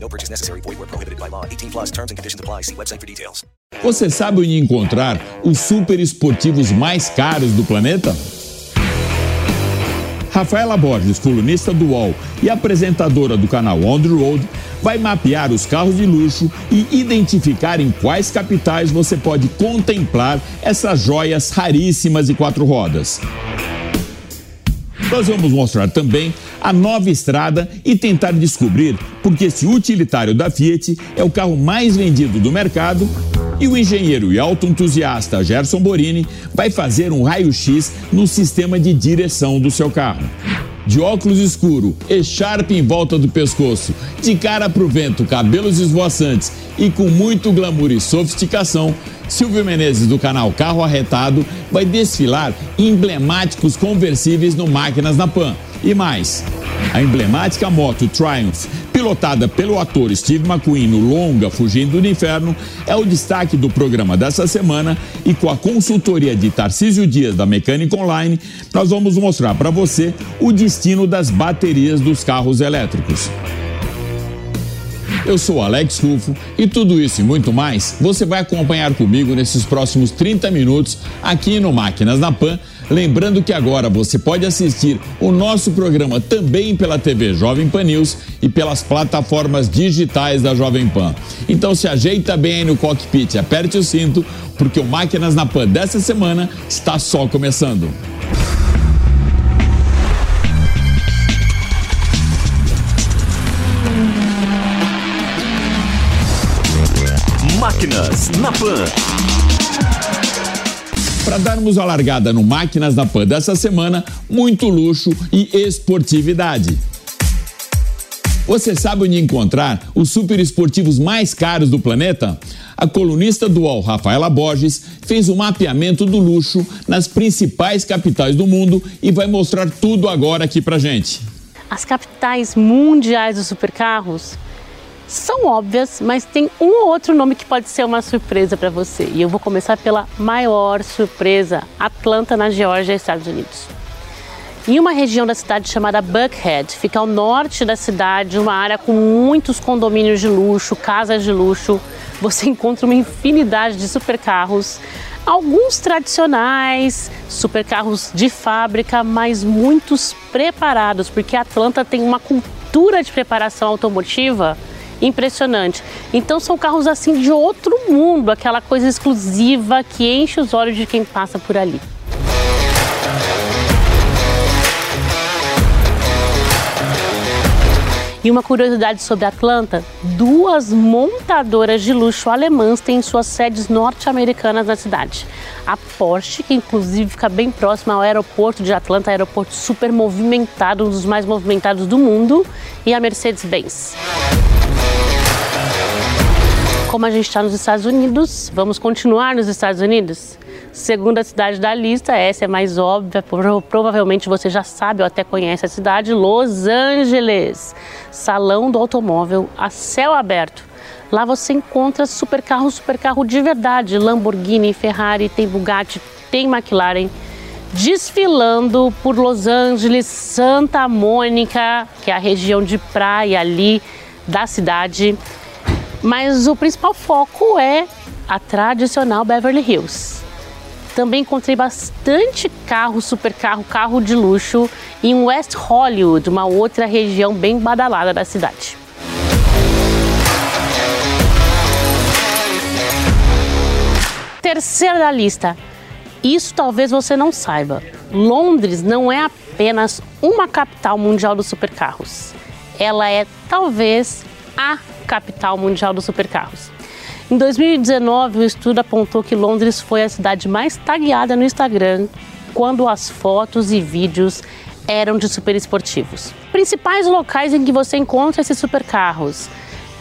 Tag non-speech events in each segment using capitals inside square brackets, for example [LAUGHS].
No purchase necessary. Void where prohibited by law. 18 plus terms and conditions apply. See website for details. Você sabe onde encontrar os super esportivos mais caros do planeta? Rafaela Borges, colunista do UOL e apresentadora do canal On The Road, vai mapear os carros de luxo e identificar em quais capitais você pode contemplar essas joias raríssimas de quatro rodas. Nós vamos mostrar também a nova estrada e tentar descobrir por que esse utilitário da Fiat é o carro mais vendido do mercado. E o engenheiro e autoentusiasta Gerson Borini vai fazer um raio-x no sistema de direção do seu carro. De óculos escuro, echarpe em volta do pescoço, de cara pro vento, cabelos esvoaçantes e com muito glamour e sofisticação, Silvio Menezes do canal Carro Arretado vai desfilar emblemáticos conversíveis no Máquinas na Pan. E mais, a emblemática moto Triumph, pilotada pelo ator Steve McQueen no longa Fugindo do Inferno, é o destaque do programa dessa semana e com a consultoria de Tarcísio Dias da Mecânica Online, nós vamos mostrar para você o destino das baterias dos carros elétricos. Eu sou Alex Rufo e tudo isso e muito mais você vai acompanhar comigo nesses próximos 30 minutos aqui no Máquinas na Pan. Lembrando que agora você pode assistir o nosso programa também pela TV Jovem Pan News e pelas plataformas digitais da Jovem Pan. Então se ajeita bem aí no cockpit, aperte o cinto, porque o Máquinas na Pan dessa semana está só começando. Máquinas na Pan. Para darmos a largada no Máquinas na Pan dessa semana, muito luxo e esportividade. Você sabe onde encontrar os super esportivos mais caros do planeta? A colunista do UOL, Rafaela Borges, fez um mapeamento do luxo nas principais capitais do mundo e vai mostrar tudo agora aqui pra gente. As capitais mundiais dos supercarros são óbvias, mas tem um ou outro nome que pode ser uma surpresa para você. E eu vou começar pela maior surpresa: Atlanta, na Geórgia, Estados Unidos. Em uma região da cidade chamada Buckhead, fica ao norte da cidade, uma área com muitos condomínios de luxo, casas de luxo, você [LAUGHS] encontra uma infinidade de supercarros, alguns tradicionais, supercarros de fábrica, mas muitos preparados, porque Atlanta tem uma cultura de preparação automotiva impressionante. Então são carros assim de outro mundo, aquela coisa exclusiva que enche os olhos de quem passa por ali. E uma curiosidade sobre Atlanta: duas montadoras de luxo alemãs têm suas sedes norte-americanas na cidade. A Porsche, que inclusive fica bem próxima ao aeroporto de Atlanta, aeroporto super movimentado, um dos mais movimentados do mundo, e a Mercedes-Benz. Como a gente está nos Estados Unidos, vamos continuar nos Estados Unidos? Segunda cidade da lista, essa é mais óbvia, provavelmente você já sabe ou até conhece a cidade, Los Angeles. Salão do automóvel a céu aberto. Lá você encontra supercarro, supercarro de verdade, Lamborghini, Ferrari, tem Bugatti, tem McLaren, desfilando por Los Angeles, Santa Mônica, que é a região de praia ali da cidade. Mas o principal foco é a tradicional Beverly Hills. Também encontrei bastante carro, supercarro, carro de luxo em West Hollywood, uma outra região bem badalada da cidade. Terceira da lista. Isso talvez você não saiba. Londres não é apenas uma capital mundial dos supercarros. Ela é talvez a capital mundial dos supercarros. Em 2019, o estudo apontou que Londres foi a cidade mais tagueada no Instagram quando as fotos e vídeos eram de superesportivos. Principais locais em que você encontra esses supercarros: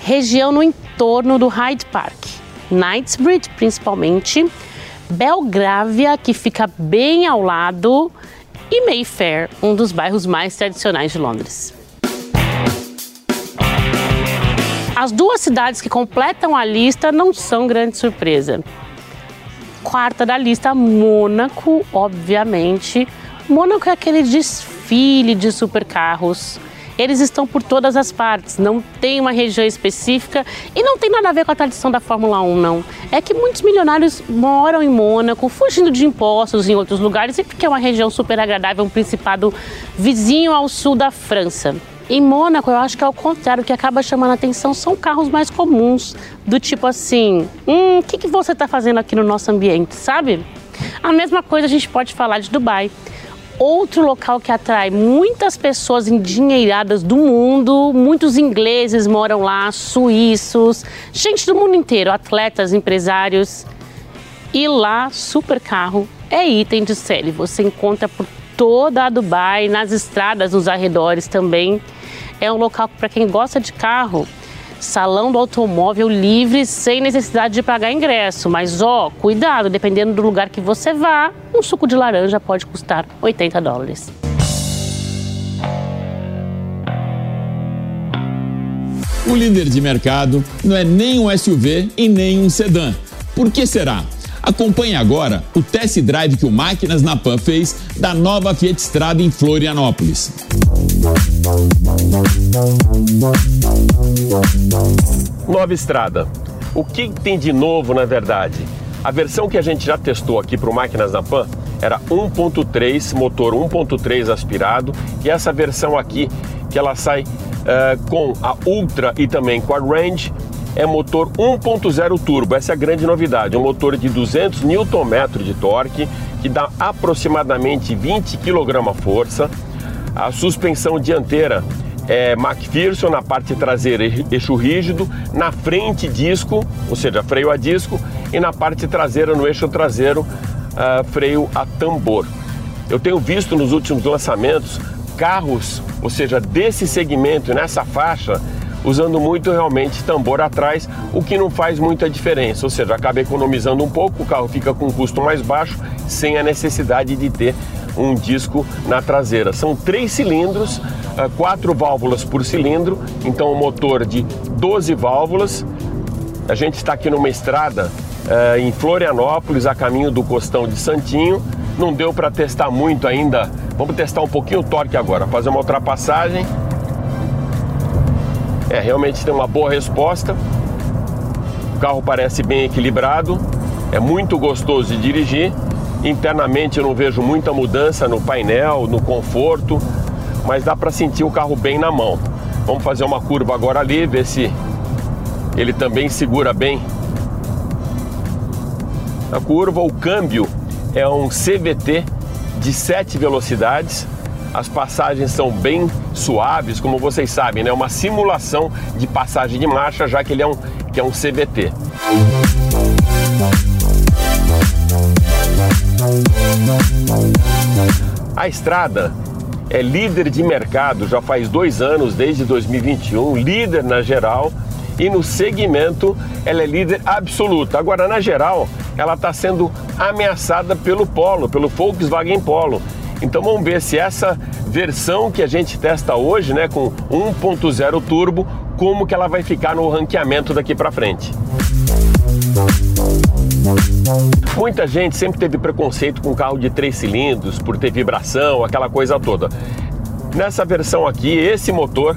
região no entorno do Hyde Park, Knightsbridge, principalmente, Belgravia, que fica bem ao lado, e Mayfair, um dos bairros mais tradicionais de Londres. As duas cidades que completam a lista não são grande surpresa. Quarta da lista, Mônaco, obviamente. Mônaco é aquele desfile de supercarros eles estão por todas as partes, não tem uma região específica e não tem nada a ver com a tradição da Fórmula 1, não. É que muitos milionários moram em Mônaco, fugindo de impostos em outros lugares, e porque é uma região super agradável, um principado vizinho ao sul da França. Em Mônaco, eu acho que é o contrário, o que acaba chamando a atenção são carros mais comuns, do tipo assim: hum, o que, que você está fazendo aqui no nosso ambiente, sabe? A mesma coisa a gente pode falar de Dubai outro local que atrai muitas pessoas endinheiradas do mundo. Muitos ingleses moram lá, suíços, gente do mundo inteiro, atletas, empresários. E lá, supercarro é item de série. Você encontra por toda a Dubai, nas estradas, nos arredores também. É um local para quem gosta de carro salão do automóvel livre sem necessidade de pagar ingresso. Mas ó, cuidado, dependendo do lugar que você vá, um suco de laranja pode custar 80 dólares. O líder de mercado não é nem um SUV e nem um sedã. Por que será? Acompanhe agora o test drive que o Máquinas na Pan fez da nova Fiat Strada em Florianópolis. Nova Estrada. O que tem de novo na verdade? A versão que a gente já testou aqui para o Máquinas da Pan era 1.3, motor 1.3 aspirado, e essa versão aqui, que ela sai uh, com a Ultra e também com a Range, é motor 1.0 turbo. Essa é a grande novidade, um motor de 200 Nm de torque, que dá aproximadamente 20 kg-força. A suspensão dianteira é McPherson na parte traseira eixo rígido, na frente disco, ou seja, freio a disco, e na parte traseira, no eixo traseiro, uh, freio a tambor. Eu tenho visto nos últimos lançamentos carros, ou seja, desse segmento, nessa faixa, usando muito realmente tambor atrás, o que não faz muita diferença, ou seja, acaba economizando um pouco, o carro fica com um custo mais baixo, sem a necessidade de ter um disco na traseira. São três cilindros, ah, quatro válvulas por cilindro, então um motor de 12 válvulas. A gente está aqui numa estrada uh, em Florianópolis, a caminho do Costão de Santinho. Não deu para testar muito ainda. Vamos testar um pouquinho o torque agora, fazer uma ultrapassagem. É, realmente tem uma boa resposta. O carro parece bem equilibrado, é muito gostoso de dirigir. Internamente eu não vejo muita mudança no painel, no conforto, mas dá para sentir o carro bem na mão. Vamos fazer uma curva agora ali, ver se ele também segura bem a curva. O câmbio é um CVT de 7 velocidades. As passagens são bem suaves, como vocês sabem, né? Uma simulação de passagem de marcha, já que ele é um, que é um CVT. A estrada é líder de mercado já faz dois anos, desde 2021, líder na geral e no segmento ela é líder absoluta. Agora, na geral, ela está sendo ameaçada pelo Polo, pelo Volkswagen Polo. Então vamos ver se essa versão que a gente testa hoje, né, com 1.0 turbo, como que ela vai ficar no ranqueamento daqui para frente. Muita gente sempre teve preconceito com carro de três cilindros por ter vibração, aquela coisa toda. Nessa versão aqui, esse motor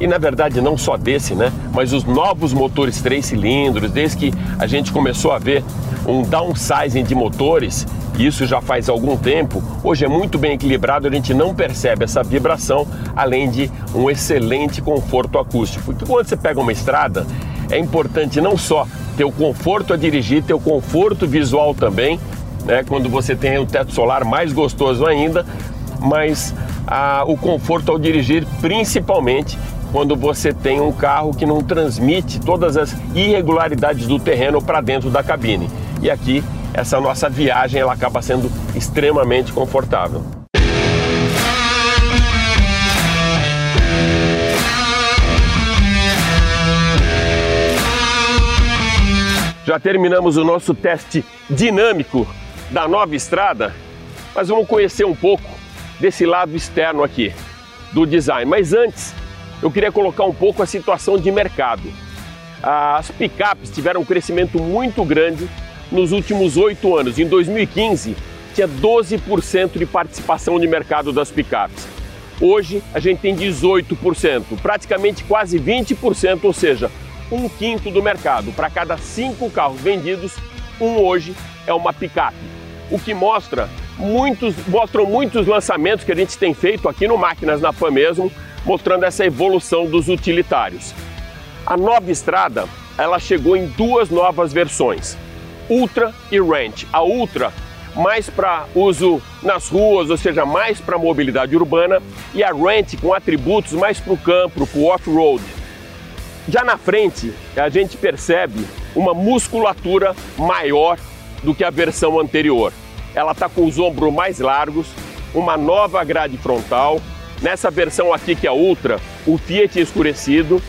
e na verdade não só desse, né? Mas os novos motores três cilindros, desde que a gente começou a ver um downsizing de motores, isso já faz algum tempo, hoje é muito bem equilibrado, a gente não percebe essa vibração, além de um excelente conforto acústico. Porque quando você pega uma estrada, é importante não só ter o conforto a dirigir, ter o conforto visual também, né? Quando você tem o teto solar mais gostoso ainda, mas o conforto ao dirigir, principalmente quando você tem um carro que não transmite todas as irregularidades do terreno para dentro da cabine. E aqui essa nossa viagem ela acaba sendo extremamente confortável. Já terminamos o nosso teste dinâmico da nova estrada, mas vamos conhecer um pouco desse lado externo aqui do design. Mas antes, eu queria colocar um pouco a situação de mercado. As picapes tiveram um crescimento muito grande nos últimos oito anos. Em 2015, tinha 12% de participação de mercado das picapes. Hoje, a gente tem 18%, praticamente quase 20%, ou seja, um quinto do mercado. Para cada cinco carros vendidos, um hoje é uma picape. O que mostra muitos, mostram muitos lançamentos que a gente tem feito aqui no Máquinas na Pan mesmo, mostrando essa evolução dos utilitários. A nova estrada, ela chegou em duas novas versões, Ultra e Ranch. A Ultra mais para uso nas ruas, ou seja, mais para mobilidade urbana, e a Ranch com atributos mais para o campo, para o off-road. Já na frente, a gente percebe uma musculatura maior do que a versão anterior. Ela está com os ombros mais largos, uma nova grade frontal. Nessa versão aqui que é a Ultra, o Fiat escurecido,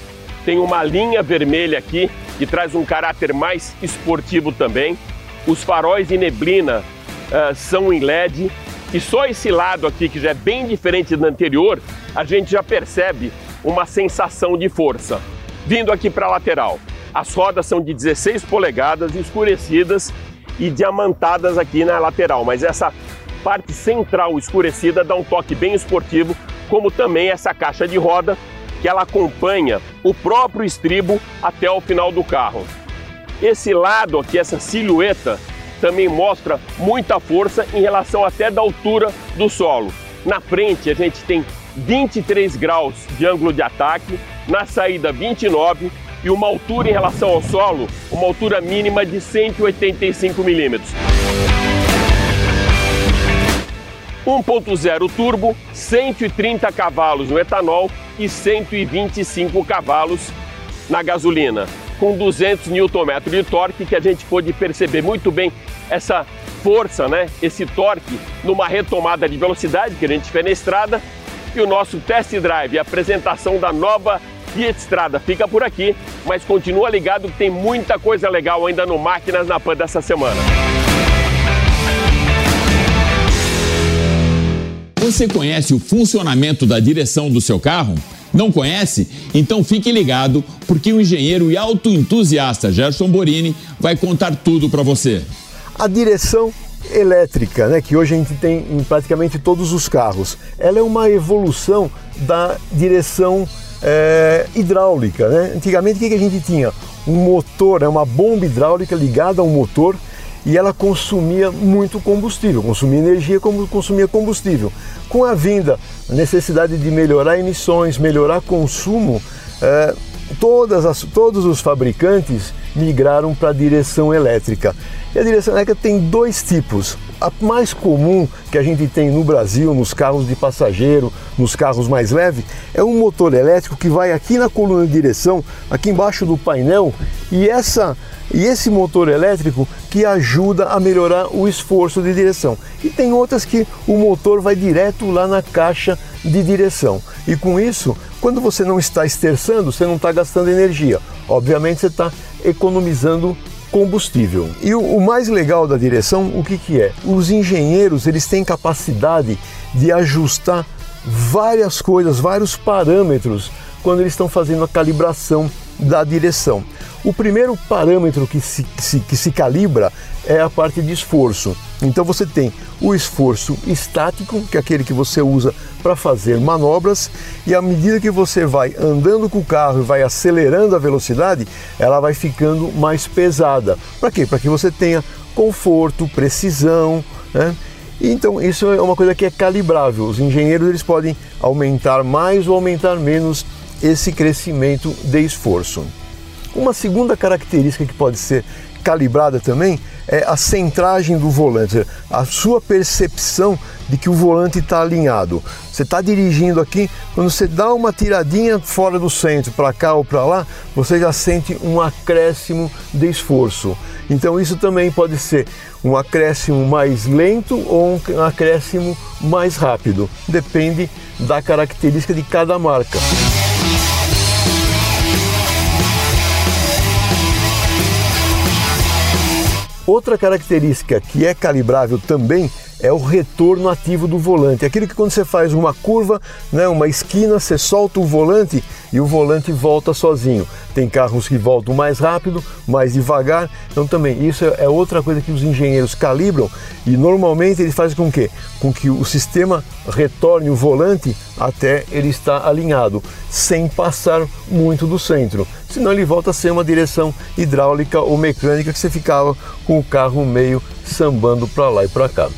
tem uma linha vermelha aqui que traz um caráter mais esportivo também. Os faróis de neblina uh, são em LED e só esse lado aqui que já é bem diferente do anterior, a gente já percebe uma sensação de força. Vindo aqui para a lateral, as rodas são de 16 polegadas, escurecidas e diamantadas aqui na lateral, mas essa parte central escurecida dá um toque bem esportivo, como também essa caixa de roda que ela acompanha o próprio estribo até o final do carro. Esse lado aqui, essa silhueta, também mostra muita força em relação até da altura do solo. Na frente a gente tem 23 graus de ângulo de ataque, na saída 29 e uma altura em relação ao solo, uma altura mínima de 185 milímetros. 1.0 turbo, 130 cavalos no etanol e 125 cavalos na gasolina, com 200 Nm de torque que a gente pôde perceber muito bem essa força, né? Esse torque numa retomada de velocidade que a gente fez na estrada e o nosso test drive, a apresentação da nova Fiat Strada fica por aqui, mas continua ligado que tem muita coisa legal ainda no Máquinas na Pan dessa semana. Você conhece o funcionamento da direção do seu carro? Não conhece? Então fique ligado, porque o engenheiro e autoentusiasta Gerson Borini vai contar tudo para você. A direção elétrica, né, que hoje a gente tem em praticamente todos os carros, ela é uma evolução da direção é, hidráulica. Né? Antigamente o que, a gente tinha? Um motor, é uma bomba hidráulica ligada ao motor e ela consumia muito combustível, consumia energia como consumia combustível. Com a vinda, a necessidade de melhorar emissões, melhorar consumo, é, todas as, todos os fabricantes migraram para a direção elétrica. E a direção elétrica tem dois tipos. A mais comum que a gente tem no Brasil, nos carros de passageiro, nos carros mais leves, é um motor elétrico que vai aqui na coluna de direção, aqui embaixo do painel, e, essa, e esse motor elétrico que ajuda a melhorar o esforço de direção. E tem outras que o motor vai direto lá na caixa de direção. E com isso, quando você não está esterçando, você não está gastando energia. Obviamente você está economizando combustível. E o, o, mais legal da direção, o que, que é? Os engenheiros eles têm capacidade de ajustar várias coisas, vários parâmetros quando eles estão fazendo a calibração da direção. O primeiro parâmetro que se, que se, que se calibra é a parte de esforço. Então você tem o esforço estático, que é aquele que você usa para fazer manobras, e à medida que você vai andando com o carro e vai acelerando a velocidade, ela vai ficando mais pesada. Para quê? Para que você tenha conforto, precisão, né? Então isso é uma coisa que é calibrável. Os engenheiros eles podem aumentar mais ou aumentar menos esse crescimento de esforço. Uma segunda característica que pode ser calibrada também é a centragem do volante, a sua percepção de que o volante está alinhado. Você está dirigindo aqui, quando você dá uma tiradinha fora do centro, para cá ou para lá, você já sente um acréscimo de esforço. Então isso também pode ser um acréscimo mais lento ou um acréscimo mais rápido, depende da característica de cada marca. Outra característica que é calibrável também é o retorno ativo do volante. Aquilo que quando você faz uma curva, né, uma esquina, você solta o volante e o volante volta sozinho. Tem carros que voltam mais rápido, mais devagar. Então também isso é outra coisa que os engenheiros calibram e normalmente eles fazem com que, com que o sistema retorne o volante até ele estar alinhado, sem passar muito do centro. Senão ele volta a ser uma direção hidráulica ou mecânica que você ficava com o carro meio sambando para lá e para cá.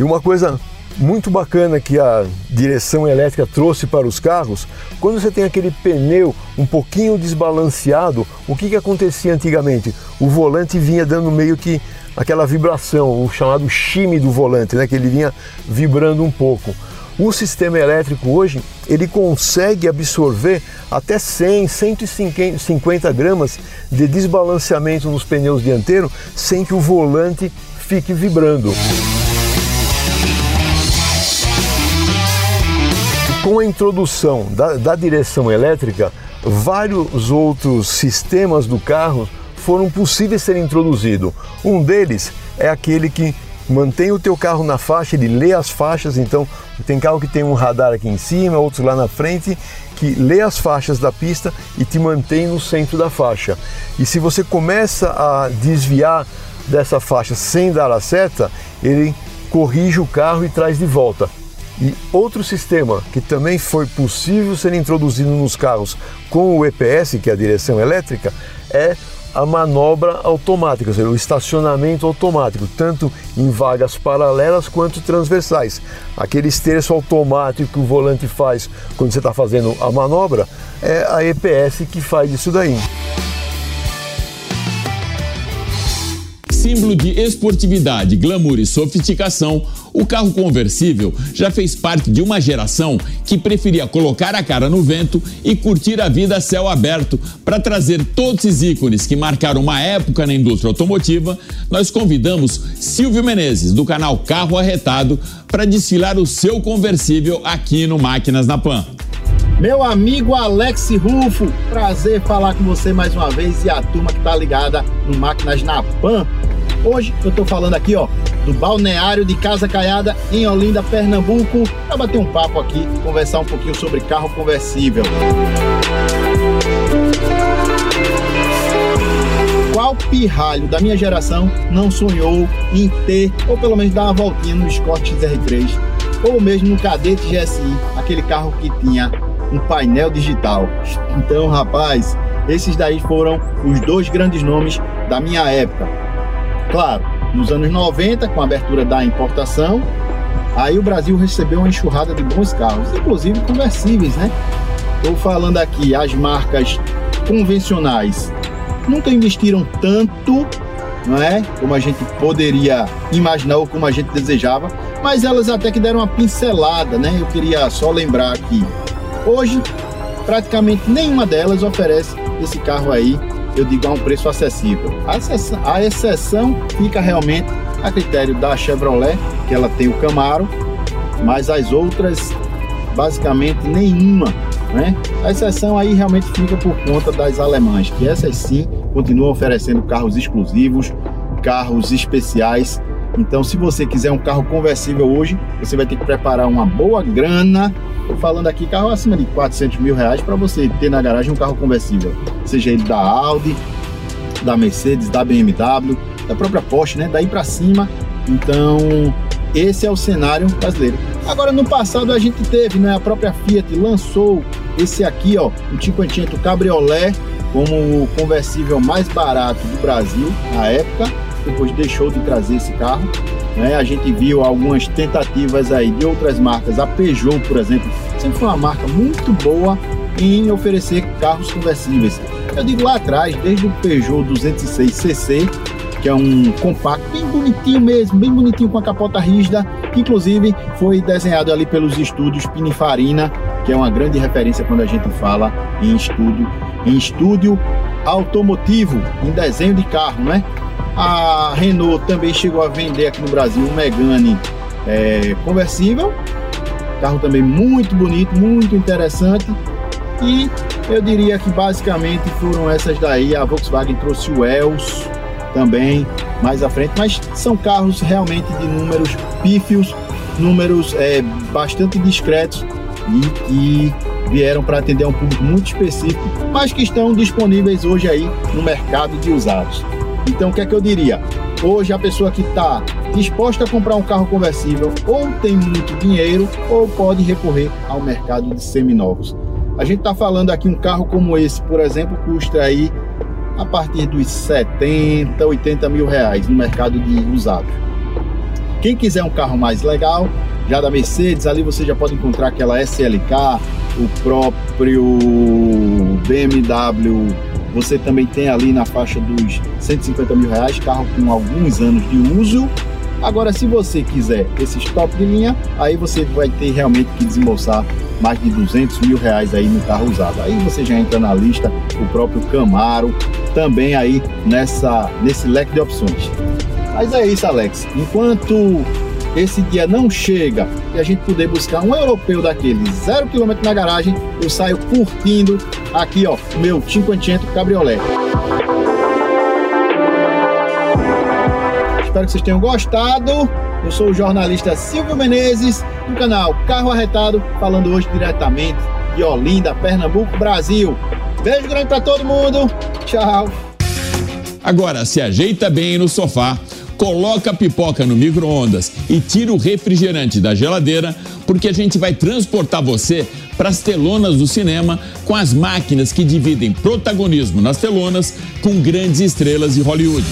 E uma coisa muito bacana que a direção elétrica trouxe para os carros, quando você tem aquele pneu um pouquinho desbalanceado, o que, que acontecia antigamente? O volante vinha dando meio que aquela vibração, o chamado chime do volante, né? que ele vinha vibrando um pouco. O sistema elétrico hoje ele consegue absorver até 100, 150 gramas de desbalanceamento nos pneus dianteiros sem que o volante fique vibrando. Com a introdução da, da direção elétrica, vários outros sistemas do carro foram possíveis ser introduzidos. Um deles é aquele que mantém o teu carro na faixa, ele lê as faixas, então tem carro que tem um radar aqui em cima, outros lá na frente, que lê as faixas da pista e te mantém no centro da faixa. E se você começa a desviar dessa faixa sem dar a seta, ele corrige o carro e traz de volta. E outro sistema que também foi possível ser introduzido nos carros com o EPS, que é a direção elétrica, é a manobra automática, ou seja, o estacionamento automático, tanto em vagas paralelas quanto transversais. Aquele esterço automático que o volante faz quando você está fazendo a manobra, é a EPS que faz isso daí. Símbolo de esportividade, glamour e sofisticação, o carro conversível já fez parte de uma geração que preferia colocar a cara no vento e curtir a vida a céu aberto. Para trazer todos esses ícones que marcaram uma época na indústria automotiva, nós convidamos Silvio Menezes, do canal Carro Arretado, para desfilar o seu conversível aqui no Máquinas na Pan. Meu amigo Alex Rufo, prazer falar com você mais uma vez e a turma que tá ligada no Máquinas na Pan. Hoje eu tô falando aqui, ó, do balneário de Casa Caiada em Olinda, Pernambuco, para bater um papo aqui, conversar um pouquinho sobre carro conversível. Qual pirralho da minha geração não sonhou em ter, ou pelo menos dar uma voltinha no Escort XR3, ou mesmo no Cadete GSI, aquele carro que tinha um painel digital. Então, rapaz, esses daí foram os dois grandes nomes da minha época. Claro, nos anos 90, com a abertura da importação, aí o Brasil recebeu uma enxurrada de bons carros, inclusive conversíveis, né? Estou falando aqui, as marcas convencionais nunca investiram tanto, não é? Como a gente poderia imaginar ou como a gente desejava, mas elas até que deram uma pincelada, né? Eu queria só lembrar que Hoje, praticamente nenhuma delas oferece esse carro aí, eu digo, a um preço acessível. A exceção, a exceção fica realmente a critério da Chevrolet, que ela tem o Camaro, mas as outras, basicamente nenhuma. Né? A exceção aí realmente fica por conta das alemãs, que essas sim continuam oferecendo carros exclusivos, carros especiais. Então, se você quiser um carro conversível hoje, você vai ter que preparar uma boa grana Estou falando aqui carro acima de 400 mil reais para você ter na garagem um carro conversível, seja ele da Audi, da Mercedes, da BMW, da própria Porsche, né? Daí para cima. Então, esse é o cenário brasileiro. Agora, no passado a gente teve, né? A própria Fiat lançou esse aqui, ó, o 500 Cabriolet como o conversível mais barato do Brasil na época. Depois deixou de trazer esse carro. Né? A gente viu algumas tentativas aí de outras marcas, a Peugeot, por exemplo, sempre foi uma marca muito boa em oferecer carros conversíveis. Eu digo lá atrás, desde o Peugeot 206cc, que é um compacto bem bonitinho mesmo, bem bonitinho com a capota rígida, que inclusive foi desenhado ali pelos estúdios Pininfarina, que é uma grande referência quando a gente fala em estudo, em estúdio automotivo, em desenho de carro, né? A Renault também chegou a vender aqui no Brasil um Megane é, conversível, carro também muito bonito, muito interessante. E eu diria que basicamente foram essas daí. A Volkswagen trouxe o Els, também mais à frente, mas são carros realmente de números pífios, números é, bastante discretos e que vieram para atender um público muito específico, mas que estão disponíveis hoje aí no mercado de usados. Então, o que é que eu diria? Hoje, a pessoa que está disposta a comprar um carro conversível ou tem muito dinheiro ou pode recorrer ao mercado de seminovos. A gente está falando aqui um carro como esse, por exemplo, custa aí a partir dos 70, 80 mil reais no mercado de usado. Quem quiser um carro mais legal, já da Mercedes, ali você já pode encontrar aquela SLK, o próprio BMW. Você também tem ali na faixa dos 150 mil reais, carro com alguns anos de uso. Agora, se você quiser esses top de linha, aí você vai ter realmente que desembolsar mais de 200 mil reais aí no carro usado. Aí você já entra na lista o próprio Camaro, também aí nessa, nesse leque de opções. Mas é isso, Alex. Enquanto esse dia não chega e a gente puder buscar um europeu daquele zero quilômetro na garagem, eu saio curtindo aqui, ó, meu 500 Cabriolé. Espero que vocês tenham gostado. Eu sou o jornalista Silvio Menezes, do canal Carro Arretado, falando hoje diretamente de Olinda, Pernambuco, Brasil. Beijo grande para todo mundo. Tchau. Agora se ajeita bem no sofá, coloca a pipoca no micro-ondas e tira o refrigerante da geladeira, porque a gente vai transportar você para as telonas do cinema com as máquinas que dividem protagonismo nas telonas com grandes estrelas de Hollywood.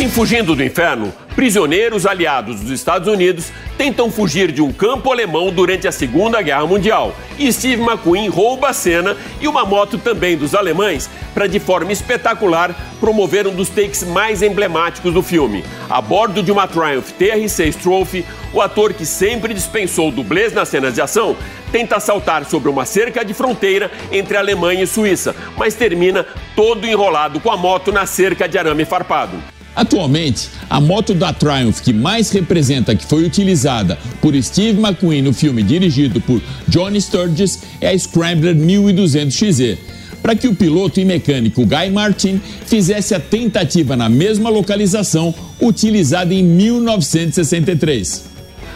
Em Fugindo do Inferno, prisioneiros aliados dos Estados Unidos tentam fugir de um campo alemão durante a Segunda Guerra Mundial. E Steve McQueen rouba a cena e uma moto também dos alemães para, de forma espetacular, promover um dos takes mais emblemáticos do filme. A bordo de uma Triumph TR-6 Trophy, o ator que sempre dispensou dublês nas cenas de ação tenta saltar sobre uma cerca de fronteira entre Alemanha e Suíça, mas termina todo enrolado com a moto na cerca de arame farpado. Atualmente, a moto da Triumph que mais representa que foi utilizada por Steve McQueen no filme dirigido por Johnny Sturgis é a Scrambler 1200XE. Para que o piloto e mecânico Guy Martin fizesse a tentativa na mesma localização utilizada em 1963.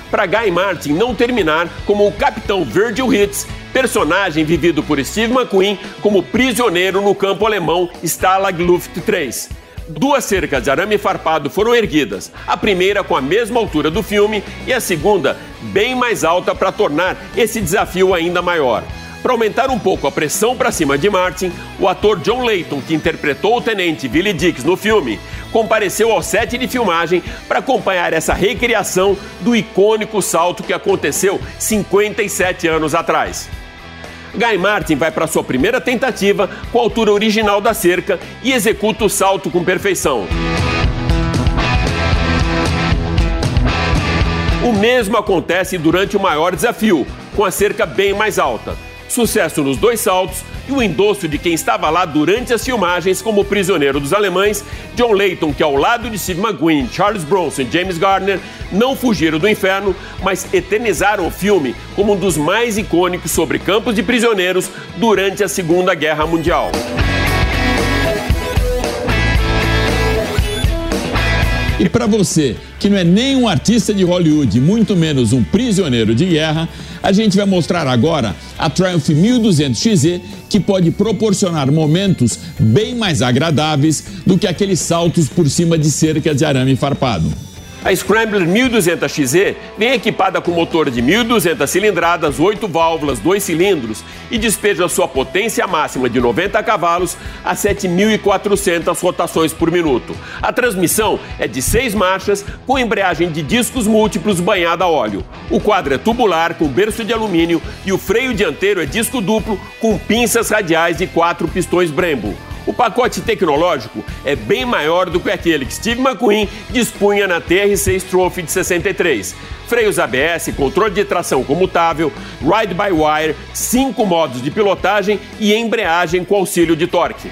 Para Guy Martin não terminar como o capitão Virgil Hitz, personagem vivido por Steve McQueen como prisioneiro no campo alemão Stalag Luft 3. Duas cercas de arame farpado foram erguidas, a primeira com a mesma altura do filme e a segunda bem mais alta para tornar esse desafio ainda maior. Para aumentar um pouco a pressão para cima de Martin, o ator John Layton, que interpretou o tenente Billy Dix no filme, compareceu ao set de filmagem para acompanhar essa recriação do icônico salto que aconteceu 57 anos atrás. Guy Martin vai para sua primeira tentativa com a altura original da cerca e executa o salto com perfeição. O mesmo acontece durante o maior desafio, com a cerca bem mais alta. Sucesso nos dois saltos e o endosso de quem estava lá durante as filmagens como prisioneiro dos alemães, John Layton, que ao lado de Steve McQueen, Charles Bronson e James Garner, não fugiram do inferno, mas eternizaram o filme como um dos mais icônicos sobre campos de prisioneiros durante a Segunda Guerra Mundial. E para você, que não é nem um artista de Hollywood, muito menos um prisioneiro de guerra, a gente vai mostrar agora a Triumph 1200XE, que pode proporcionar momentos bem mais agradáveis do que aqueles saltos por cima de cerca de arame farpado. A Scrambler 1200XE vem equipada com motor de 1.200 cilindradas, 8 válvulas, 2 cilindros e despeja sua potência máxima de 90 cavalos a 7.400 rotações por minuto. A transmissão é de 6 marchas com embreagem de discos múltiplos banhada a óleo. O quadro é tubular com berço de alumínio e o freio dianteiro é disco duplo com pinças radiais de 4 pistões Brembo. O pacote tecnológico é bem maior do que aquele que Steve McQueen dispunha na TR6 Trophy de 63. Freios ABS, controle de tração comutável, ride-by-wire, cinco modos de pilotagem e embreagem com auxílio de torque.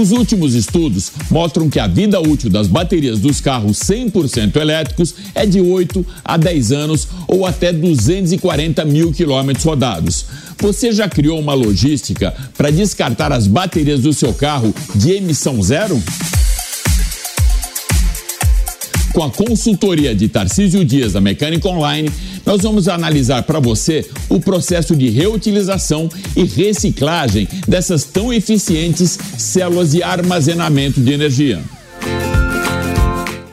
Os últimos estudos mostram que a vida útil das baterias dos carros 100% elétricos é de 8 a 10 anos ou até 240 mil quilômetros rodados. Você já criou uma logística para descartar as baterias do seu carro de emissão zero? Com a consultoria de Tarcísio Dias da Mecânica Online, nós vamos analisar para você o processo de reutilização e reciclagem dessas tão eficientes células de armazenamento de energia.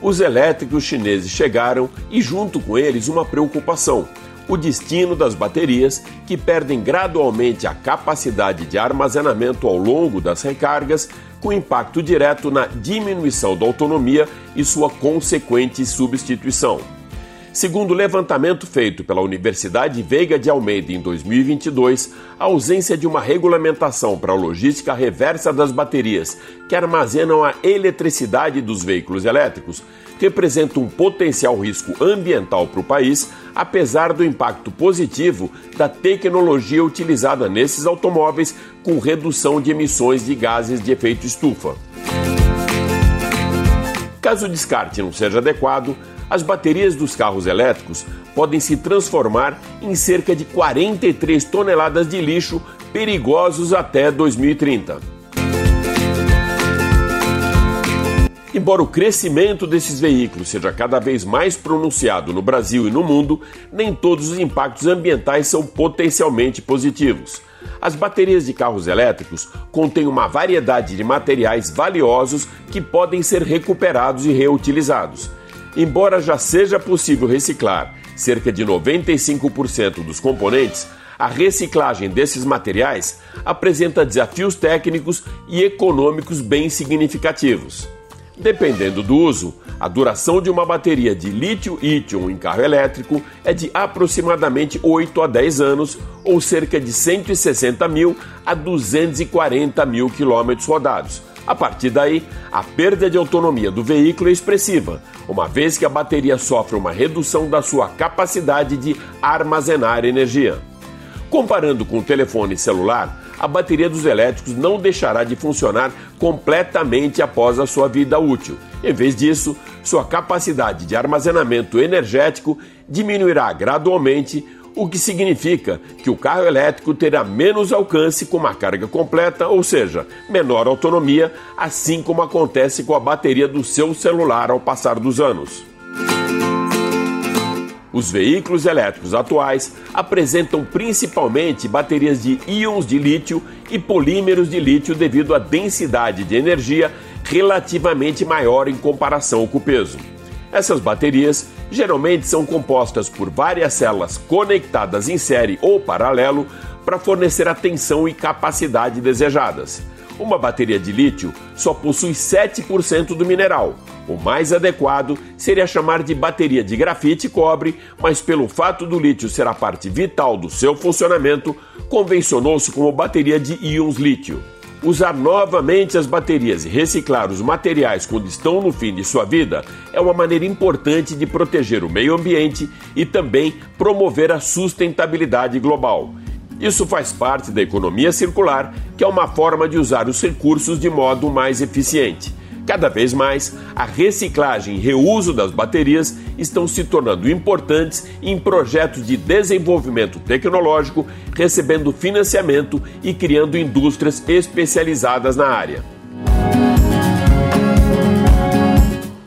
Os elétricos chineses chegaram e, junto com eles, uma preocupação: o destino das baterias, que perdem gradualmente a capacidade de armazenamento ao longo das recargas, com impacto direto na diminuição da autonomia e sua consequente substituição. Segundo o levantamento feito pela Universidade Veiga de Almeida em 2022, a ausência de uma regulamentação para a logística reversa das baterias que armazenam a eletricidade dos veículos elétricos representa um potencial risco ambiental para o país, apesar do impacto positivo da tecnologia utilizada nesses automóveis com redução de emissões de gases de efeito estufa. Caso o descarte não seja adequado, as baterias dos carros elétricos podem se transformar em cerca de 43 toneladas de lixo perigosos até 2030. Embora o crescimento desses veículos seja cada vez mais pronunciado no Brasil e no mundo, nem todos os impactos ambientais são potencialmente positivos. As baterias de carros elétricos contêm uma variedade de materiais valiosos que podem ser recuperados e reutilizados. Embora já seja possível reciclar cerca de 95% dos componentes, a reciclagem desses materiais apresenta desafios técnicos e econômicos bem significativos. Dependendo do uso, a duração de uma bateria de lítio-íon em carro elétrico é de aproximadamente 8 a 10 anos, ou cerca de 160 mil a 240 mil quilômetros rodados. A partir daí, a perda de autonomia do veículo é expressiva, uma vez que a bateria sofre uma redução da sua capacidade de armazenar energia. Comparando com o telefone celular, a bateria dos elétricos não deixará de funcionar completamente após a sua vida útil. Em vez disso, sua capacidade de armazenamento energético diminuirá gradualmente, o que significa que o carro elétrico terá menos alcance com uma carga completa, ou seja, menor autonomia, assim como acontece com a bateria do seu celular ao passar dos anos. Os veículos elétricos atuais apresentam principalmente baterias de íons de lítio e polímeros de lítio devido à densidade de energia relativamente maior em comparação com o peso. Essas baterias geralmente são compostas por várias células conectadas em série ou paralelo para fornecer a tensão e capacidade desejadas. Uma bateria de lítio só possui 7% do mineral. O mais adequado seria chamar de bateria de grafite e cobre, mas pelo fato do lítio ser a parte vital do seu funcionamento, convencionou-se como bateria de íons lítio. Usar novamente as baterias e reciclar os materiais quando estão no fim de sua vida é uma maneira importante de proteger o meio ambiente e também promover a sustentabilidade global. Isso faz parte da economia circular, que é uma forma de usar os recursos de modo mais eficiente. Cada vez mais, a reciclagem e reuso das baterias estão se tornando importantes em projetos de desenvolvimento tecnológico, recebendo financiamento e criando indústrias especializadas na área.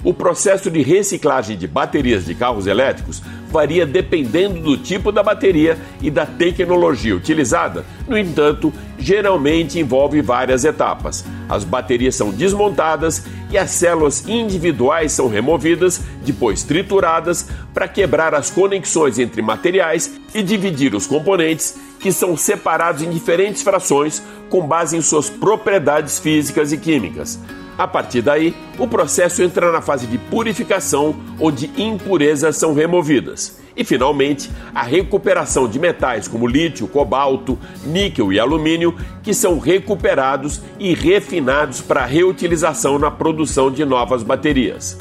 O processo de reciclagem de baterias de carros elétricos varia dependendo do tipo da bateria e da tecnologia utilizada. No entanto, geralmente envolve várias etapas. As baterias são desmontadas e as células individuais são removidas, depois trituradas, para quebrar as conexões entre materiais e dividir os componentes, que são separados em diferentes frações com base em suas propriedades físicas e químicas. A partir daí, o processo entra na fase de purificação, onde impurezas são removidas. E, finalmente, a recuperação de metais como lítio, cobalto, níquel e alumínio, que são recuperados e refinados para reutilização na produção de novas baterias.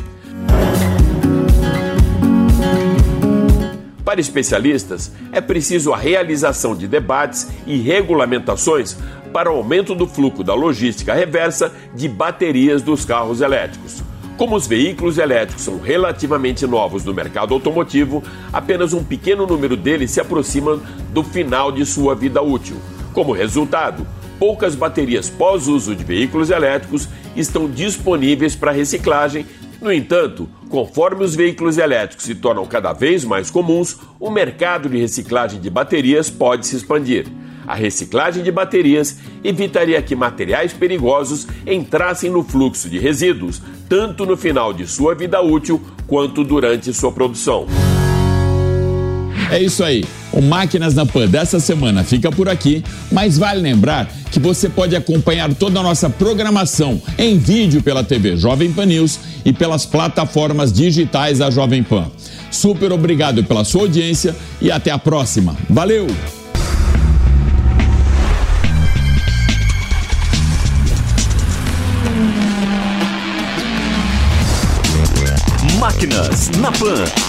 Para especialistas, é preciso a realização de debates e regulamentações para o aumento do fluxo da logística reversa de baterias dos carros elétricos. Como os veículos elétricos são relativamente novos no mercado automotivo, apenas um pequeno número deles se aproximam do final de sua vida útil. Como resultado, poucas baterias pós-uso de veículos elétricos estão disponíveis para reciclagem. No entanto, conforme os veículos elétricos se tornam cada vez mais comuns, o mercado de reciclagem de baterias pode se expandir. A reciclagem de baterias evitaria que materiais perigosos entrassem no fluxo de resíduos, tanto no final de sua vida útil quanto durante sua produção. É isso aí. O Máquinas na Pan dessa semana fica por aqui, mas vale lembrar que você pode acompanhar toda a nossa programação em vídeo pela TV Jovem Pan News e pelas plataformas digitais da Jovem Pan. Super obrigado pela sua audiência e até a próxima. Valeu! Máquinas na Pan.